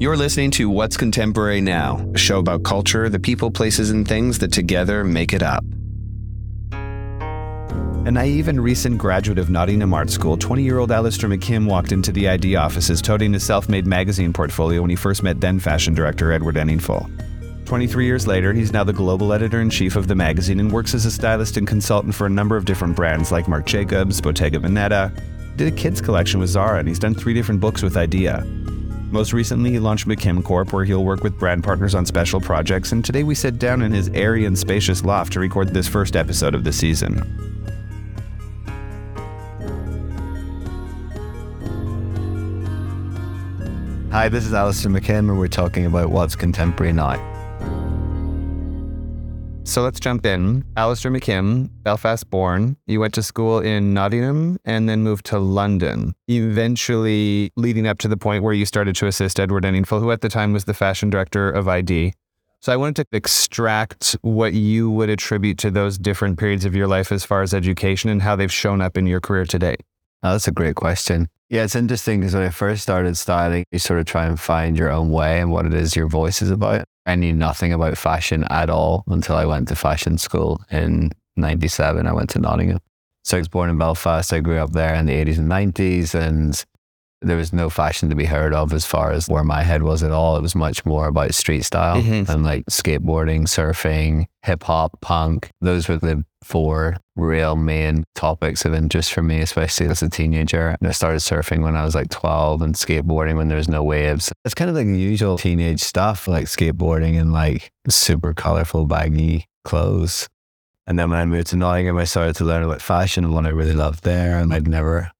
You're listening to What's Contemporary Now, a show about culture, the people, places, and things that together make it up. A naive and recent graduate of Nottingham Art School, 20 year old Alastair McKimm walked into the ID offices toting a self made magazine portfolio when he first met then fashion director Edward Enninful. 23 years later, he's now the global editor in chief of the magazine and works as a stylist and consultant for a number of different brands like Marc Jacobs, Bottega Veneta. Did a kids collection with Zara, and he's done three different books with Idea. Most recently, he launched McKimm Corp, where he'll work with brand partners on special projects. And today, we sit down in his airy and spacious loft to record this first episode of the season. Hi, this is Alastair McKimm, and we're talking about what's contemporary now. So let's jump in. Alastair McKimm, Belfast born. You went to school in Nottingham and then moved to London, eventually leading up to the point where you started to assist Edward Enninful, who at the time was the fashion director of ID. So I wanted to extract what you would attribute to those different periods of your life as far as education and how they've shown up in your career today. Oh, that's a great question. Yeah, it's interesting because when I first started styling, you sort of try and find your own way and what it is your voice is about. I knew nothing about fashion at all until I went to fashion school in 97. I went to Nottingham. So I was born in Belfast. I grew up there in the 80s and 90s. And there was no fashion to be heard of as far as where my head was at all. It was much more about street style mm-hmm. and like skateboarding, surfing, hip hop, punk. Those were the four real main topics of interest for me, especially as a teenager. And I started surfing when I was like 12 and skateboarding when there was no waves. It's kind of like usual teenage stuff, like skateboarding and like super colorful, baggy clothes. And then when I moved to Nottingham, I started to learn about fashion and what I really loved there. And I'd never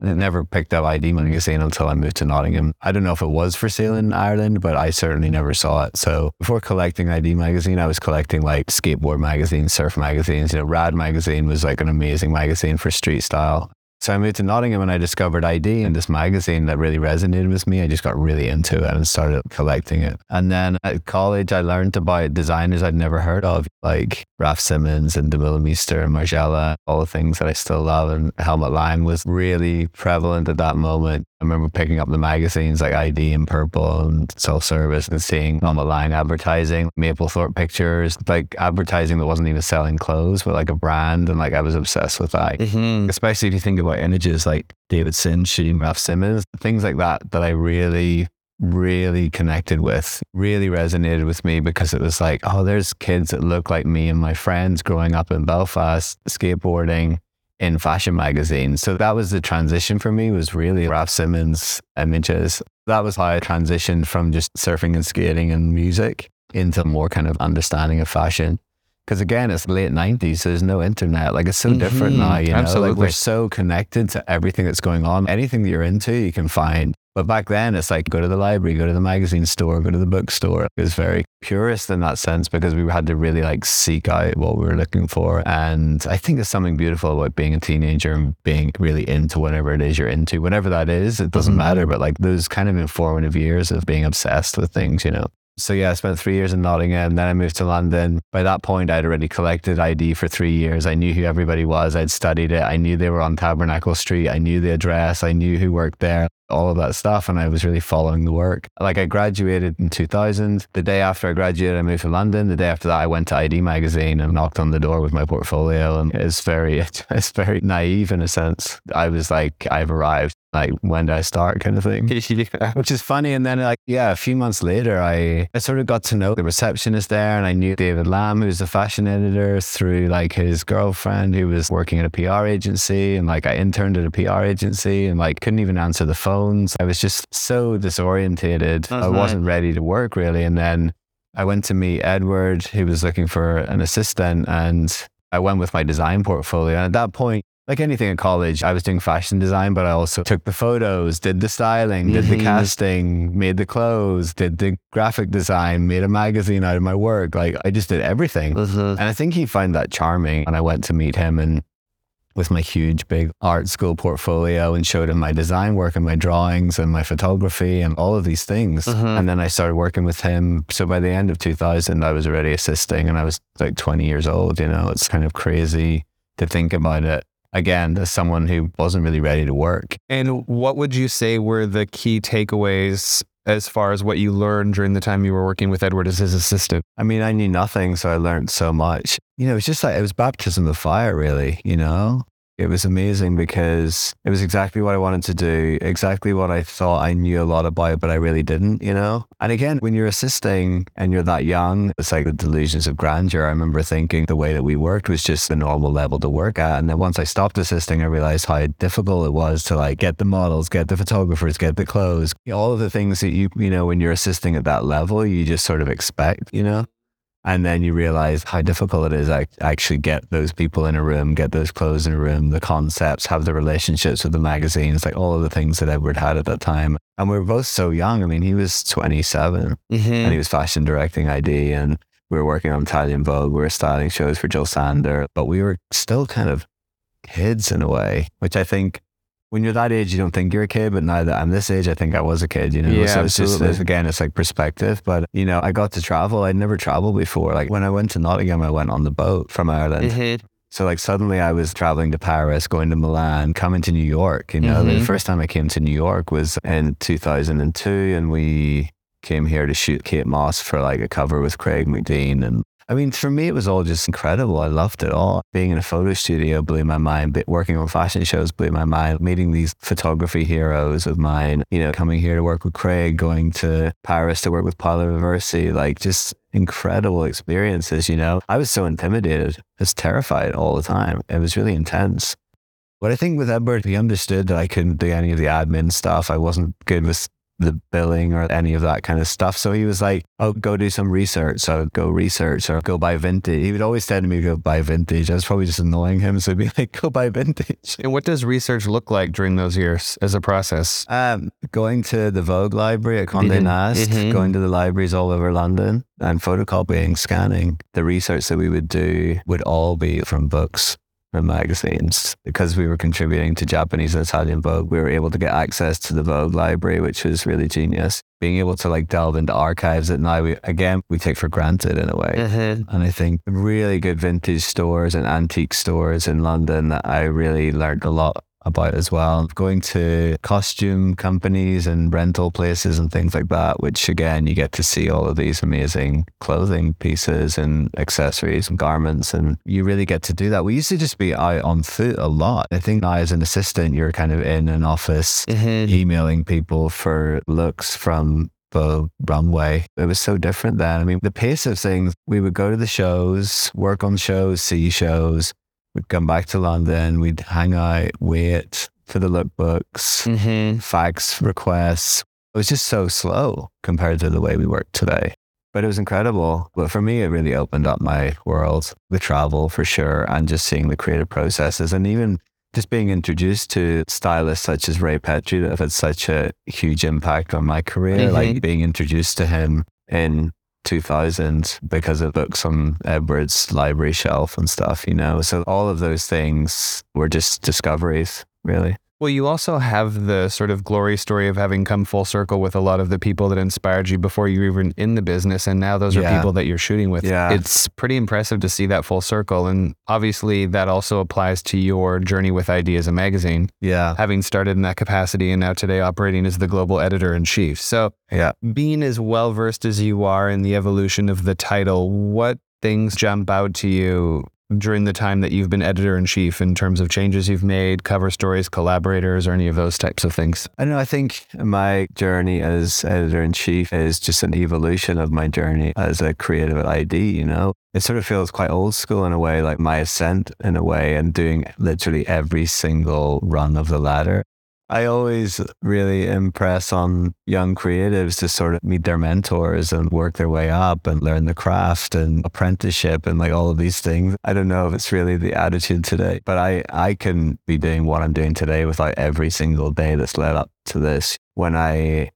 never picked up ID magazine until I moved to Nottingham. I don't know if it was for sale in Ireland, but I certainly never saw it. So before collecting ID magazine, I was collecting like skateboard magazines, surf magazines. You know, Rad magazine was like an amazing magazine for street style. So I moved to Nottingham and I discovered ID and this magazine that really resonated with me. I just got really into it and started collecting it. And then at college, I learned about designers I'd never heard of, like Raf Simons and Demeulemeester and Margiela, all the things that I still love. And Helmut Lang was really prevalent at that moment. I remember picking up the magazines like ID and Purple and Self Service and seeing Helmut Lang advertising, Mapplethorpe pictures, like advertising that wasn't even selling clothes, but like a brand. And like I was obsessed with that. Mm-hmm. Especially if you think images like David Sims shooting Raf Simons, things like that, that I really really connected with, really resonated with me because it was like, oh, there's kids that look like me and my friends growing up in Belfast, skateboarding in fashion magazines. So that was the transition for me was really Raf Simons images. That was how I transitioned from just surfing and skating and music into more kind of understanding of fashion. Because again, it's late 90s, so there's no internet. Like it's so mm-hmm. different now, you know? Absolutely. Like we're so connected to everything that's going on. Anything that you're into, you can find but back then, it's like go to the library, go to the magazine store, go to the bookstore. It was very purist in that sense because we had to really like seek out what we were looking for. And I think there's something beautiful about being a teenager and being really into whatever it is you're into, whatever that is. It doesn't mm-hmm. matter, but like those kind of informative years of being obsessed with things, you know. So yeah, I spent three years in Nottingham. Then I moved to London. By that point, I'd already collected ID for three years. I knew who everybody was. I'd studied it. I knew they were on Tabernacle Street. I knew the address. I knew who worked there all of that stuff and I was really following the work. Like I graduated in 2000. The day after I graduated, I moved to London. The day after that, I went to ID magazine and knocked on the door with my portfolio. And it's very, it's very naive in a sense. I was like, I've arrived. Like, when do I start kind of thing? Which is funny. And then like, yeah, a few months later, I, I sort of got to know the receptionist there and I knew David Lamb, who's the fashion editor through like his girlfriend who was working at a PR agency. And like I interned at a PR agency and like couldn't even answer the phones. I was just so disorientated. I wasn't ready to work really. And then I went to meet Edward, who was looking for an assistant, and I went with my design portfolio. And at that point, like anything in college, I was doing fashion design, but I also took the photos, did the styling, did the mm-hmm. casting, made the clothes, did the graphic design, made a magazine out of my work. Like I just did everything. Mm-hmm. And I think he found that charming. And I went to meet him and with my huge big art school portfolio and showed him my design work and my drawings and my photography and all of these things. Mm-hmm. And then I started working with him. So by the end of 2000, I was already assisting and I was like 20 years old. You know, it's kind of crazy to think about it again as someone who wasn't really ready to work. And what would you say were the key takeaways as far as what you learned during the time you were working with Edward as his assistant? I mean, I knew nothing, so I learned so much. You know, it was just like it was baptism of fire, really. You know, it was amazing because it was exactly what I wanted to do, exactly what I thought I knew a lot about, but I really didn't, you know? And again, when you're assisting and you're that young, it's like the delusions of grandeur. I remember thinking the way that we worked was just the normal level to work at. And then once I stopped assisting, I realized how difficult it was to like get the models, get the photographers, get the clothes, all of the things that you, you know, when you're assisting at that level, you just sort of expect, you know? And then you realize how difficult it is to actually get those people in a room, get those clothes in a room, the concepts, have the relationships with the magazines, like all of the things that Edward had at that time. And we were both so young. I mean, he was 27 mm-hmm. and he was fashion directing ID and we were working on Italian Vogue. We were styling shows for Jil Sander, but we were still kind of kids in a way, which I think when you're that age, you don't think you're a kid, but now that I'm this age, I think I was a kid, you know? Yeah, so it's absolutely. just, again, it's like perspective. But, you know, I got to travel. I'd never traveled before. Like when I went to Nottingham, I went on the boat from Ireland. Mm-hmm. So like suddenly I was traveling to Paris, going to Milan, coming to New York. You know, mm-hmm. the first time I came to New York was in 2002 and we came here to shoot Kate Moss for like a cover with Craig McDean and I mean, for me, it was all just incredible. I loved it all. Being in a photo studio blew my mind. Working on fashion shows blew my mind. Meeting these photography heroes of mine, you know, coming here to work with Craig, going to Paris to work with Paolo Roversi, like just incredible experiences, you know. I was so intimidated, I was terrified all the time. It was really intense. But I think with Edward, he understood that I couldn't do any of the admin stuff. I wasn't good with the billing or any of that kind of stuff. So he was like, "Oh, go do some research." So go research or go buy vintage. He would always tell me go buy vintage. I was probably just annoying him, so he'd be like, "Go buy vintage." And what does research look like during those years as a process? Um, going to the Vogue library at Condé mm-hmm. Nast, mm-hmm. going to the libraries all over London, and photocopying, scanning. The research that we would do would all be from books magazines. Because we were contributing to Japanese and Italian Vogue, we were able to get access to the Vogue library, which was really genius. Being able to like delve into archives that now we, again, we take for granted in a way. Mm-hmm. And I think really good vintage stores and antique stores in London that I really learned a lot about as well. Going to costume companies and rental places and things like that, which again, you get to see all of these amazing clothing pieces and accessories and garments. And you really get to do that. We used to just be out on foot a lot. I think now as an assistant, you're kind of in an office mm-hmm. emailing people for looks from the runway. It was so different then. I mean, the pace of things, we would go to the shows, work on shows, see shows, We'd come back to London. We'd hang out, wait for the lookbooks, mm-hmm. fax requests. It was just so slow compared to the way we work today. But it was incredible. But for me, it really opened up my world, the travel for sure, and just seeing the creative processes and even just being introduced to stylists such as Ray Petri that have had such a huge impact on my career. Mm-hmm. Like being introduced to him in 2000 because of books on Edward's library shelf and stuff, you know? So all of those things were just discoveries, really. Well, you also have the sort of glory story of having come full circle with a lot of the people that inspired you before you were even in the business. And now those are people that you're shooting with. Yeah. It's pretty impressive to see that full circle. And obviously, that also applies to your journey with Ideas, a magazine. Yeah. Having started in that capacity and now today operating as the global editor in chief. So, yeah. being as well versed as you are in the evolution of the title, what things jump out to you during the time that you've been editor in chief in terms of changes you've made, cover stories, collaborators, or any of those types of things? I know. I think my journey as editor in chief is just an evolution of my journey as a creative at ID, you know? It sort of feels quite old school in a way, like my ascent in a way, and doing literally every single run of the ladder. I always really impress on young creatives to sort of meet their mentors and work their way up and learn the craft and apprenticeship and like all of these things. I don't know if it's really the attitude today, but I, I can be doing what I'm doing today without every single day that's led up to this. When I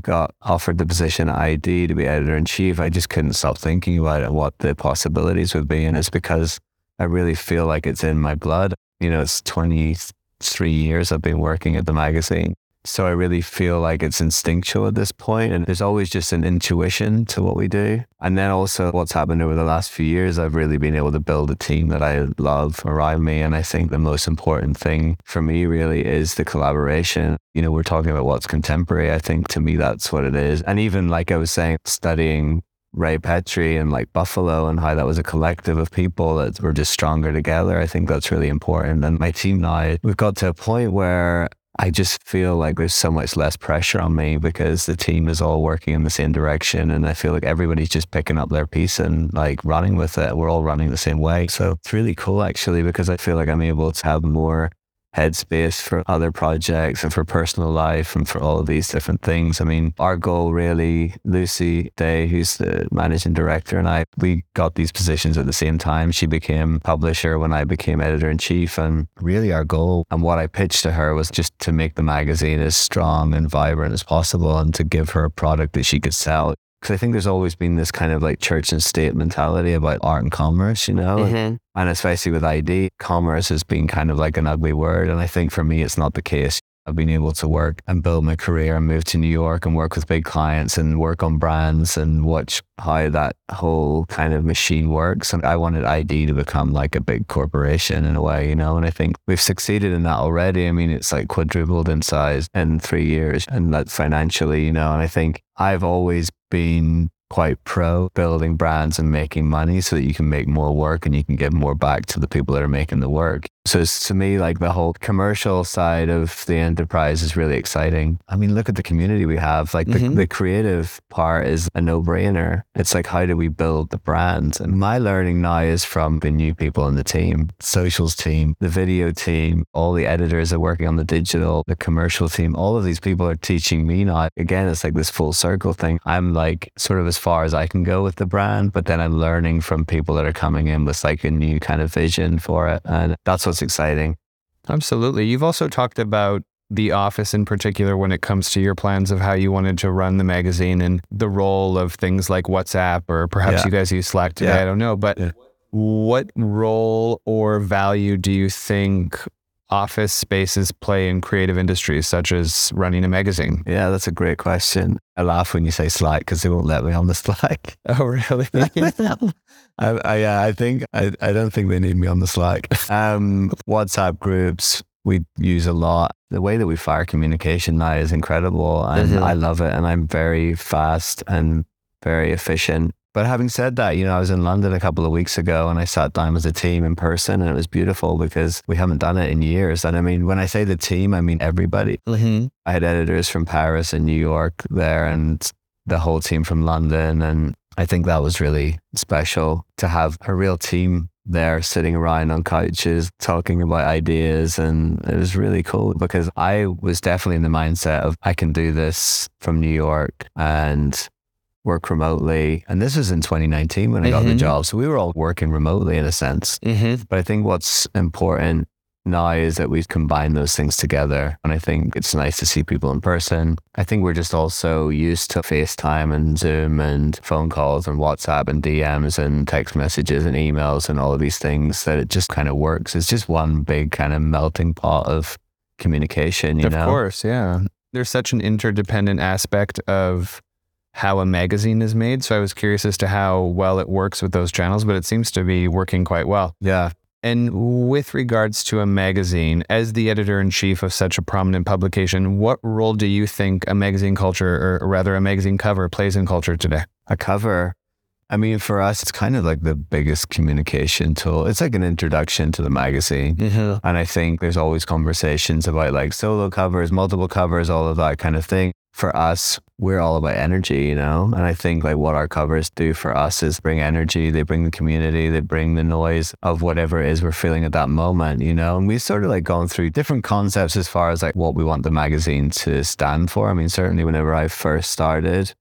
got offered the position at ID to be editor in chief, I just couldn't stop thinking about it what the possibilities would be. And it's because I really feel like it's in my blood. You know, it's 20, three years I've been working at the magazine. So I really feel like it's instinctual at this point, and there's always just an intuition to what we do. And then also, what's happened over the last few years, I've really been able to build a team that I love around me. And I think the most important thing for me really is the collaboration. You know, we're talking about what's contemporary. I think to me, that's what it is. And even like I was saying, studying Ray Petri and like Buffalo and how that was a collective of people that were just stronger together. I think that's really important. And my team now, we've got to a point where I just feel like there's so much less pressure on me because the team is all working in the same direction. And I feel like everybody's just picking up their piece and like running with it. We're all running the same way. So it's really cool actually because I feel like I'm able to have more headspace for other projects and for personal life and for all of these different things. I mean, our goal really, Lucy Day, who's the managing director, and I, we got these positions at the same time. She became publisher when I became editor in chief. And really, our goal and what I pitched to her was just to make the magazine as strong and vibrant as possible and to give her a product that she could sell because I think there's always been this kind of like church and state mentality about art and commerce, you know, mm-hmm. and, and especially with ID, commerce has been kind of like an ugly word. And I think for me, it's not the case. I've been able to work and build my career and move to New York and work with big clients and work on brands and watch how that whole kind of machine works. And I wanted ID to become like a big corporation in a way, you know, and I think we've succeeded in that already. I mean, it's like quadrupled in size in three years and that financially, you know, and I think I've always been quite pro building brands and making money so that you can make more work and you can give more back to the people that are making the work. So it's to me, like the whole commercial side of the enterprise is really exciting. I mean, look at the community we have. Like the, mm-hmm. the creative part is a no brainer. It's like, how do we build the brand? And my learning now is from the new people in the team, socials team, the video team, all the editors are working on the digital, the commercial team. All of these people are teaching me now. Again, it's like this full circle thing. I'm like sort of as far as I can go with the brand, but then I'm learning from people that are coming in with like a new kind of vision for it. And that's what's exciting. Absolutely. You've also talked about the office in particular when it comes to your plans of how you wanted to run the magazine and the role of things like WhatsApp or perhaps yeah. you guys use Slack today. Yeah. I don't know. But yeah. what role or value do you think office spaces play in creative industries such as running a magazine? Yeah, that's a great question. I laugh when you say Slack because they won't let me on the Slack. Oh, really? I, I, I think I, I don't think they need me on the Slack. Um, WhatsApp groups we use a lot. The way that we fire communication now is incredible, and mm-hmm. I love it. And I'm very fast and very efficient. But having said that, you know, I was in London a couple of weeks ago and I sat down as a team in person and it was beautiful because we haven't done it in years. And I mean, when I say the team, I mean everybody. Mm-hmm. I had editors from Paris and New York there and the whole team from London. And I think that was really special to have a real team there sitting around on couches talking about ideas and it was really cool because I was definitely in the mindset of I can do this from New York and work remotely. And this was in 2019 when I mm-hmm. got the mm-hmm. job. So we were all working remotely in a sense. Mm-hmm. But I think what's important now is that we've combined those things together. And I think it's nice to see people in person. I think we're just also used to FaceTime and Zoom and phone calls and WhatsApp and DMs and text messages and emails and all of these things that it just kind of works. It's just one big kind of melting pot of communication, you of know? Of course, yeah. There's such an interdependent aspect of how a magazine is made. So I was curious as to how well it works with those channels, but it seems to be working quite well. Yeah. And with regards to a magazine, as the editor in chief of such a prominent publication, what role do you think a magazine culture, or rather a magazine cover, plays in culture today? A cover. I mean, for us, it's kind of like the biggest communication tool. It's like an introduction to the magazine. Mm-hmm. And I think there's always conversations about like solo covers, multiple covers, all of that kind of thing for us, we're all about energy, you know? And I think like what our covers do for us is bring energy. They bring the community, they bring the noise of whatever it is we're feeling at that moment, you know? And we've sort of like gone through different concepts as far as like what we want the magazine to stand for. I mean, certainly whenever I first started,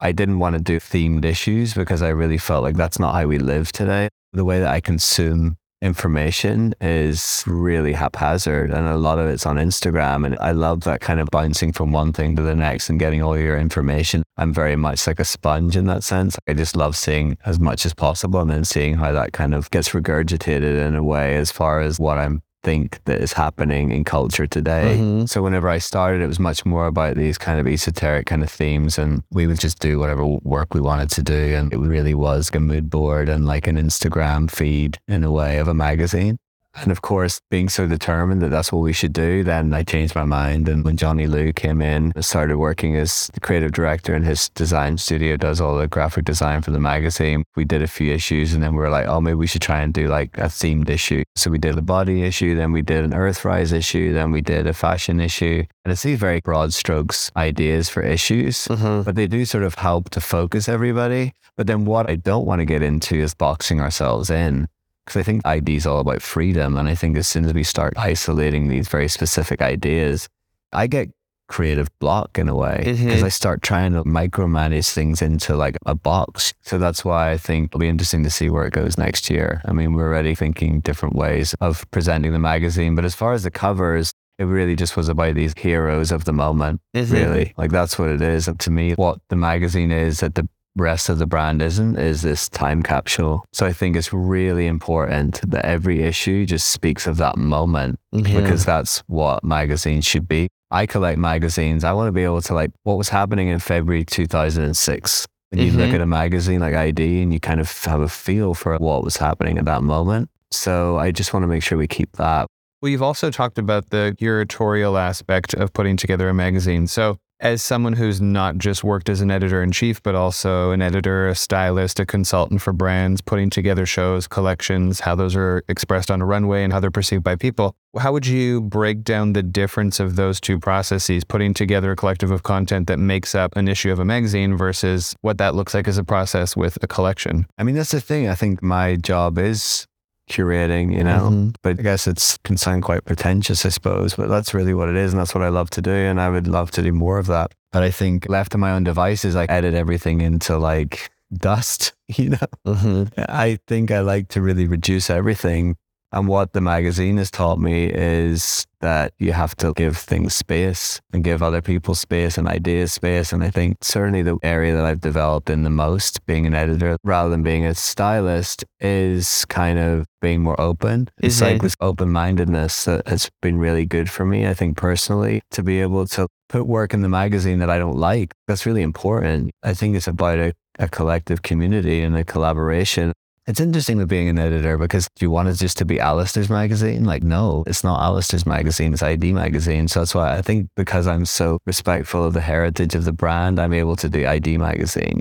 I didn't want to do themed issues because I really felt like that's not how we live today. The way that I consume information is really haphazard and a lot of it's on Instagram. And I love that kind of bouncing from one thing to the next and getting all your information. I'm very much like a sponge in that sense. I just love seeing as much as possible and then seeing how that kind of gets regurgitated in a way as far as what I'm think that is happening in culture today. Mm-hmm. So whenever I started, it was much more about these kind of esoteric kind of themes, and we would just do whatever work we wanted to do, and it really was a mood board and like an Instagram feed in a way of a magazine. And of course, being so determined that that's what we should do, then I changed my mind. And when Johnny Liu came in, I started working as the creative director in his design studio, does all the graphic design for the magazine. We did a few issues and then we were like, oh, maybe we should try and do like a themed issue. So we did a body issue, then we did an Earthrise issue, then we did a fashion issue. And it's these very broad strokes ideas for issues, Mm-hmm. but they do sort of help to focus everybody. But then what I don't want to get into is boxing ourselves in because I think ID is all about freedom. And I think as soon as we start isolating these very specific ideas, I get creative block in a way because Mhm. I start trying to micromanage things into like a box. So that's why I think it'll be interesting to see where it goes next year. I mean, we're already thinking different ways of presenting the magazine. But as far as the covers, it really just was about these heroes of the moment, Mhm. really. Like that's what it is. And to me, what the magazine is at the rest of the brand isn't is this time capsule. So I think it's really important that every issue just speaks of that moment Mm-hmm. because that's what magazines should be. I collect magazines. I want to be able to like what was happening in February 2006. When you look Mhm. at a magazine like ID and you kind of have a feel for what was happening at that moment. So I just want to make sure we keep that. Well, you've also talked about the curatorial aspect of putting together a magazine. So, as someone who's not just worked as an editor in chief, but also an editor, a stylist, a consultant for brands, putting together shows, collections, how those are expressed on a runway and how they're perceived by people, how would you break down the difference of those two processes, putting together a collective of content that makes up an issue of a magazine versus what that looks like as a process with a collection? I mean, that's the thing. I think my job is curating, you know, Mhm. but I guess it's can sound quite pretentious, I suppose, but that's really what it is. And that's what I love to do. And I would love to do more of that. But I think left to my own devices, I edit everything into like dust, you know? Mm-hmm. I think I like to really reduce everything. And what the magazine has taught me is that you have to give things space and give other people space and ideas space. And I think certainly the area that I've developed in the most, being an editor rather than being a stylist, is kind of being more open. It's Mhm. like this open mindedness that has been really good for me, I think personally, to be able to put work in the magazine that I don't like. That's really important. I think it's about a, a collective community and a collaboration. It's interesting with being an editor because do you want it just to be Alastair's magazine? Like, no, it's not Alastair's magazine, it's ID magazine. So that's why I think because I'm so respectful of the heritage of the brand, I'm able to do ID magazine.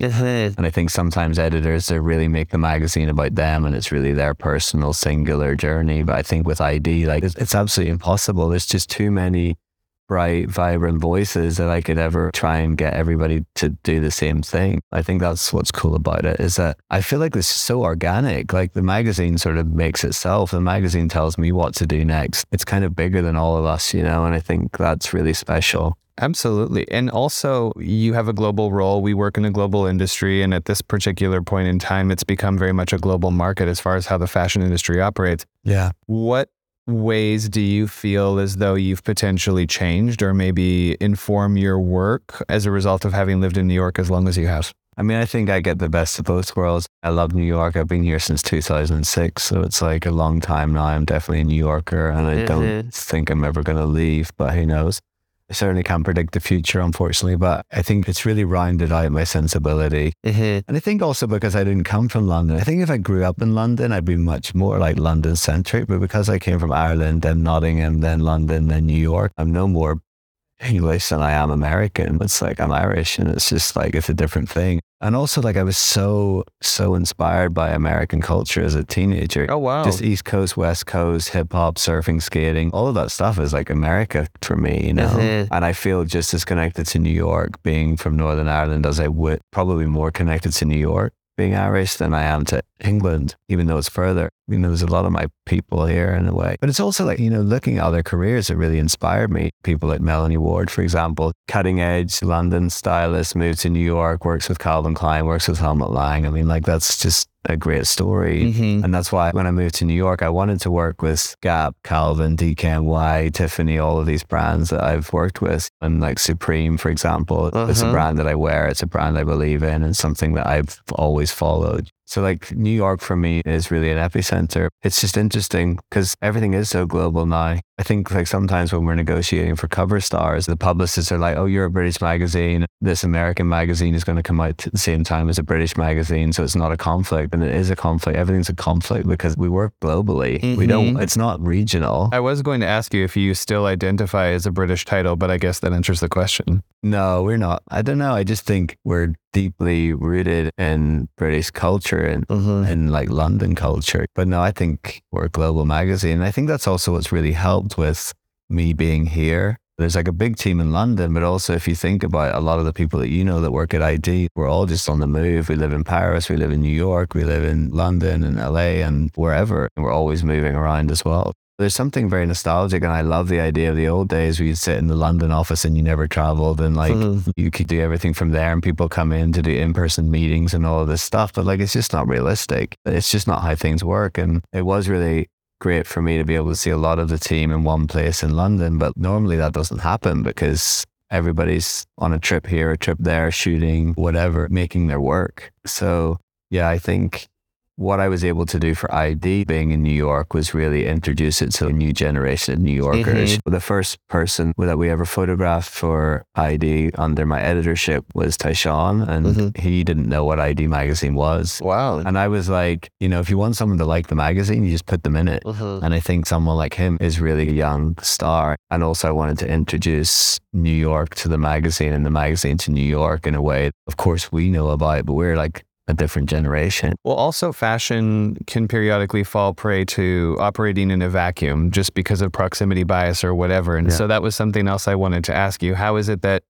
And I think sometimes editors they really make the magazine about them and it's really their personal singular journey. But I think with ID, like it's, it's absolutely impossible. There's just too many bright, vibrant voices that I could ever try and get everybody to do the same thing. I think that's what's cool about it is that I feel like this is so organic. Like the magazine sort of makes itself. The magazine tells me what to do next. It's kind of bigger than all of us, you know, and I think that's really special. Absolutely. And also, you have a global role. We work in a global industry. And at this particular point in time, it's become very much a global market as far as how the fashion industry operates. Yeah. What ways do you feel as though you've potentially changed or maybe inform your work as a result of having lived in New York as long as you have? I mean, I think I get the best of both worlds. I love New York. I've been here since 2006. So it's like a long time now. I'm definitely a New Yorker and I don't think I'm ever going to leave, but who knows? I certainly can't predict the future, unfortunately, but I think it's really rounded out my sensibility. Mm-hmm. And I think also because I didn't come from London, I think if I grew up in London, I'd be much more like London centric. But because I came from Ireland, then Nottingham, then London, then New York, I'm no more English than I am American. It's like I'm Irish and it's just like it's a different thing. And also like I was so, so inspired by American culture as a teenager. Oh, wow. Just East Coast, West Coast, hip hop, surfing, skating, all of that stuff is like America for me, you know? And I feel just as connected to New York being from Northern Ireland as I would probably more connected to New York being Irish than I am to England, even though it's further. You know, there's a lot of my people here in a way. But it's also like, you know, looking at other careers that really inspired me. People like Melanie Ward, for example, cutting edge London stylist, moved to New York, works with Calvin Klein, works with Helmut Lang. I mean, like that's just a great story. Mhm. And that's why when I moved to New York, I wanted to work with Gap, Calvin, DKNY, Tiffany, all of these brands that I've worked with. And like Supreme, for example, it's a Uh-huh. brand that I wear. It's a brand I believe in and something that I've always followed. So, like, New York for me is really an epicenter. It's just interesting because everything is so global now. I think, like, sometimes when we're negotiating for cover stars, the publicists are like, oh, you're a British magazine. This American magazine is going to come out at the same time as a British magazine. So it's not a conflict. And it is a conflict. Everything's a conflict because we work globally. Mm-hmm. We don't, mm-hmm. it's not regional. I was going to ask you if you still identify as a British title, but I guess that answers the question. No, we're not. I don't know. I just think we're deeply rooted in British culture and mm-hmm. in like London culture. But no, I think we're a global magazine. I think that's also what's really helped with me being here. There's like a big team in London, but also if you think about a lot of the people that you know that work at ID, we're all just on the move. We live in Paris, we live in New York, we live in London and LA and wherever. And we're always moving around as well. There's something very nostalgic, and I love the idea of the old days where you'd sit in the London office and you never traveled, and like mm-hmm. you could do everything from there, and people come in to do in person meetings and all of this stuff. But like, it's just not realistic. It's just not how things work. And it was really great for me to be able to see a lot of the team in one place in London, but normally that doesn't happen because everybody's on a trip here, a trip there, shooting, whatever, making their work. So, yeah, I think what I was able to do for ID being in New York was really introduce it to a new generation of New Yorkers. Mm-hmm. The first person that we ever photographed for ID under my editorship was Tyshawn, and mm-hmm. he didn't know what ID magazine was. Wow. And I was like, you know, if you want someone to like the magazine, you just put them in it. Mm-hmm. And I think someone like him is really a young star. And also, I wanted to introduce New York to the magazine and the magazine to New York in a way, of course, we know about, it, but we're like a different generation. Well, also, fashion can periodically fall prey to operating in a vacuum just because of proximity bias or whatever. And yeah. so that was something else I wanted to ask you. How is it that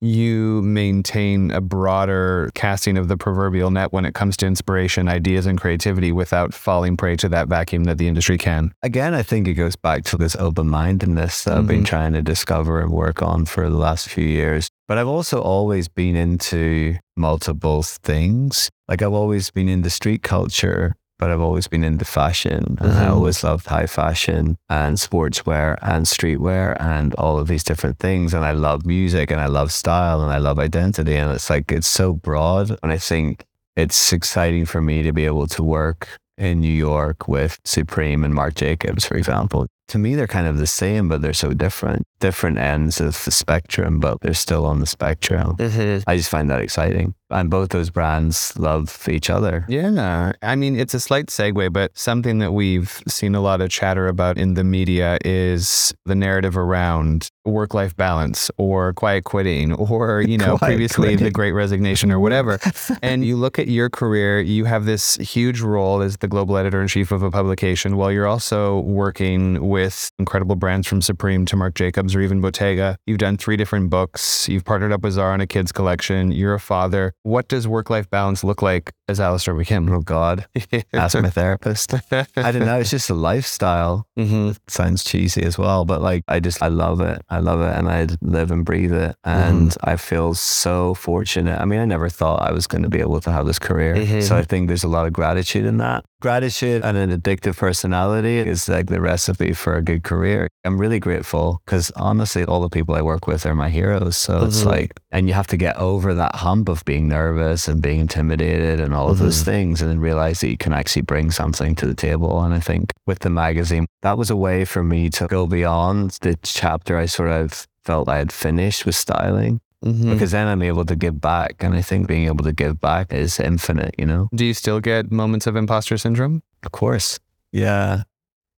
you maintain a broader casting of the proverbial net when it comes to inspiration, ideas, and creativity without falling prey to that vacuum that the industry can? Again, I think it goes back to this open mindedness that mm-hmm. I've been mm-hmm. trying to discover and work on for the last few years. But I've also always been into multiple things. Like I've always been into street culture but I've always been into fashion and mm-hmm. I always loved high fashion and sportswear and streetwear and all of these different things. And I love music and I love style and I love identity. And it's like, it's so broad. And I think it's exciting for me to be able to work in New York with Supreme and Marc Jacobs, for example. To me, they're kind of the same, but they're so different. Different ends of the spectrum, but they're still on the spectrum. Mm-hmm. I just find that exciting and both those brands love each other. Yeah. I mean, it's a slight segue, but something that we've seen a lot of chatter about in the media is the narrative around work life balance or quiet quitting or, you know, previously quitting. the great resignation or whatever. and you look at your career, you have this huge role as the global editor in chief of a publication while you're also working with incredible brands from Supreme to Marc Jacobs or even Bottega. You've done three different books. You've partnered up with Zara on a kids collection. You're a father. What does work life balance look like as Alastair McKimm? Oh, God. Ask my therapist. I don't know. It's just a lifestyle. Mm-hmm. sounds cheesy as well, but like, I just, I love it. I love it. And I live and breathe it. And mm-hmm. I feel so fortunate. I mean, I never thought I was going to be able to have this career. Mm-hmm. So I think there's a lot of gratitude in that. Gratitude and an addictive personality is like the recipe for a good career. I'm really grateful because honestly, all the people I work with are my heroes. So it's mm-hmm. like, and you have to get over that hump of being nervous and being intimidated and all of mm-hmm. those things and then realize that you can actually bring something to the table. And I think with the magazine, that was a way for me to go beyond the chapter I sort of felt I had finished with styling. Mm-hmm. Because then I'm able to give back. And I think being able to give back is infinite, you know? Do you still get moments of imposter syndrome? Of course. Yeah.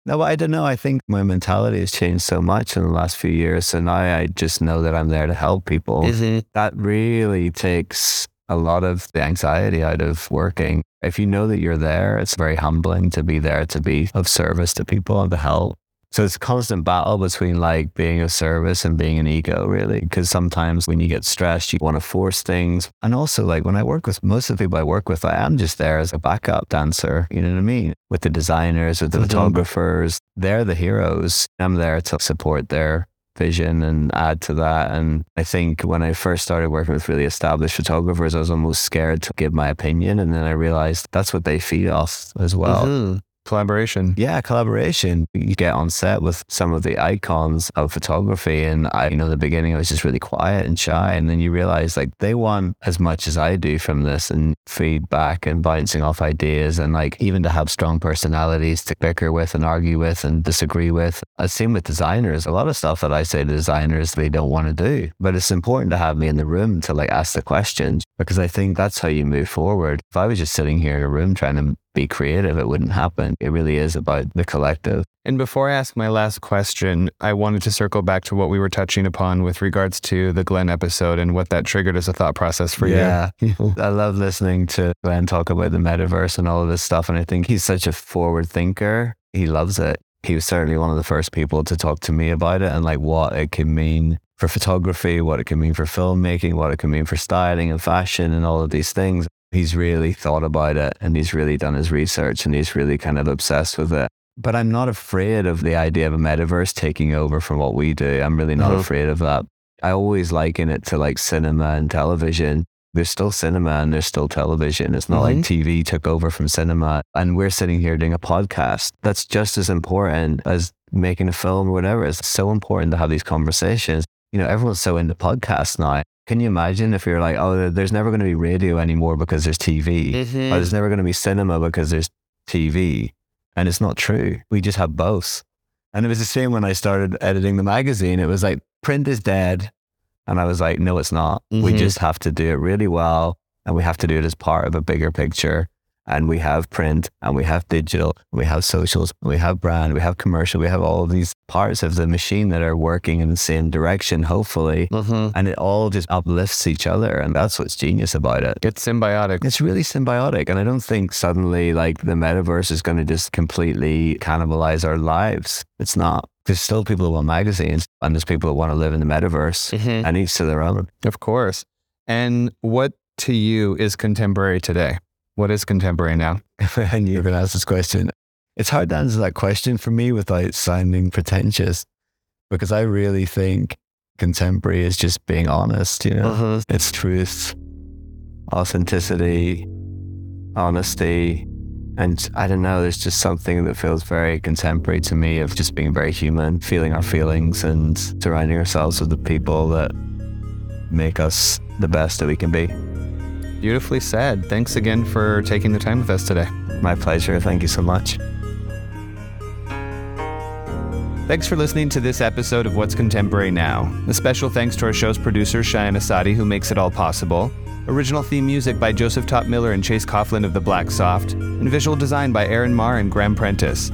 No, I don't know. I think my mentality has changed so much in the last few years. So now I just know that I'm there to help people. Mm-hmm. That really takes a lot of the anxiety out of working. If you know that you're there, it's very humbling to be there to be of service to people and to help. So it's a constant battle between like being of service and being an ego, really. Because sometimes when you get stressed, you want to force things. And also, like when I work with most of the people I work with, I am just there as a backup dancer. You know what I mean? With the designers, with the mm-hmm. photographers, they're the heroes. I'm there to support their vision and add to that. And I think when I first started working with really established photographers, I was almost scared to give my opinion. And then I realized that's what they feed off as well. Mm-hmm. Collaboration. Yeah, collaboration. You get on set with some of the icons of photography. And I, you know, the beginning, I was just really quiet and shy. And then you realize like they want as much as I do from this and feedback and bouncing off ideas and like even to have strong personalities to bicker with and argue with and disagree with. Uh, I've seen with designers, a lot of stuff that I say to designers they don't want to do. But it's important to have me in the room to like ask the questions because I think that's how you move forward. If I was just sitting here in a room trying to be creative, it wouldn't happen. It really is about the collective. And before I ask my last question, I wanted to circle back to what we were touching upon with regards to the Glenn episode and what that triggered as a thought process for yeah. you. I love listening to Glenn talk about the metaverse and all of this stuff. And I think he's such a forward thinker. He loves it. He was certainly one of the first people to talk to me about it and like what it can mean for photography, what it can mean for filmmaking, what it can mean for styling and fashion and all of these things. He's really thought about it and he's really done his research and he's really kind of obsessed with it. But I'm not afraid of the idea of a metaverse taking over from what we do. I'm really not Mhm. afraid of that. I always liken it to like cinema and television. There's still cinema and there's still television. It's not like Mhm. TV took over from cinema and we're sitting here doing a podcast. That's just as important as making a film or whatever. It's so important to have these conversations. You know, everyone's so into podcasts now. Can you imagine if you're like, oh, there's never going to be radio anymore because there's TV, or there's never going to be cinema because there's TV? And it's not true. We just have both. And it was the same when I started editing the magazine. It was like, print is dead. And I was like, no, it's not. We Mhm. just have to do it really well. And we have to do it as part of a bigger picture. And we have print and we have digital, we have socials, we have brand, we have commercial, we have all of these parts of the machine that are working in the same direction, hopefully. Mm-hmm. And it all just uplifts each other. And that's what's genius about it. It's symbiotic. It's really symbiotic. And I don't think suddenly like the metaverse is going to just completely cannibalize our lives. It's not. There's still people who want magazines and there's people who want to live in the metaverse Mhm. and each to their own. Of course. And what to you is contemporary today? What is contemporary now? I knew you were going to ask this question. It's hard to answer that question for me without sounding pretentious because I really think contemporary is just being honest, you know? Uh-huh. It's truth, authenticity, honesty. And I don't know, there's just something that feels very contemporary to me of just being very human, feeling our feelings and surrounding ourselves with the people that make us the best that we can be. Beautifully said. Thanks again for taking the time with us today. My pleasure. Thank you so much. Thanks for listening to this episode of What's Contemporary Now. A special thanks to our show's producer, Cheyenne Asadi, who makes it all possible. Original theme music by Joseph Top Miller and Chase Coughlin of the Black Soft, and visual design by Aaron Marr and Graham Prentice.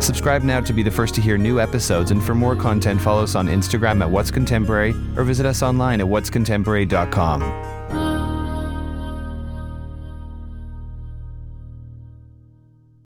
Subscribe now to be the first to hear new episodes, and for more content, follow us on Instagram at What's Contemporary or visit us online at what'scontemporary.com.